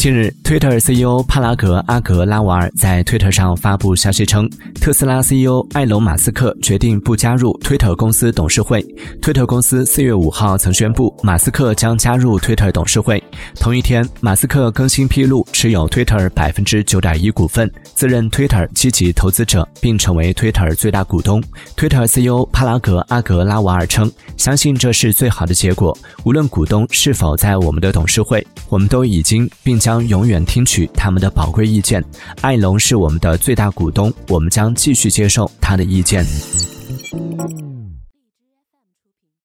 近日，Twitter CEO 帕拉格阿格拉瓦尔在 Twitter 上发布消息称，特斯拉 CEO 埃隆马斯克决定不加入 Twitter 公司董事会。Twitter 公司四月五号曾宣布，马斯克将加入 Twitter 董事会。同一天，马斯克更新披露持有 Twitter 百分之九点一股份，自任 Twitter 积极投资者，并成为 Twitter 最大股东。Twitter CEO 帕拉格阿格拉瓦尔称，相信这是最好的结果，无论股东是否在我们的董事会，我们都已经并将。将永远听取他们的宝贵意见艾龙是我们的最大股东我们将继续接受他的意见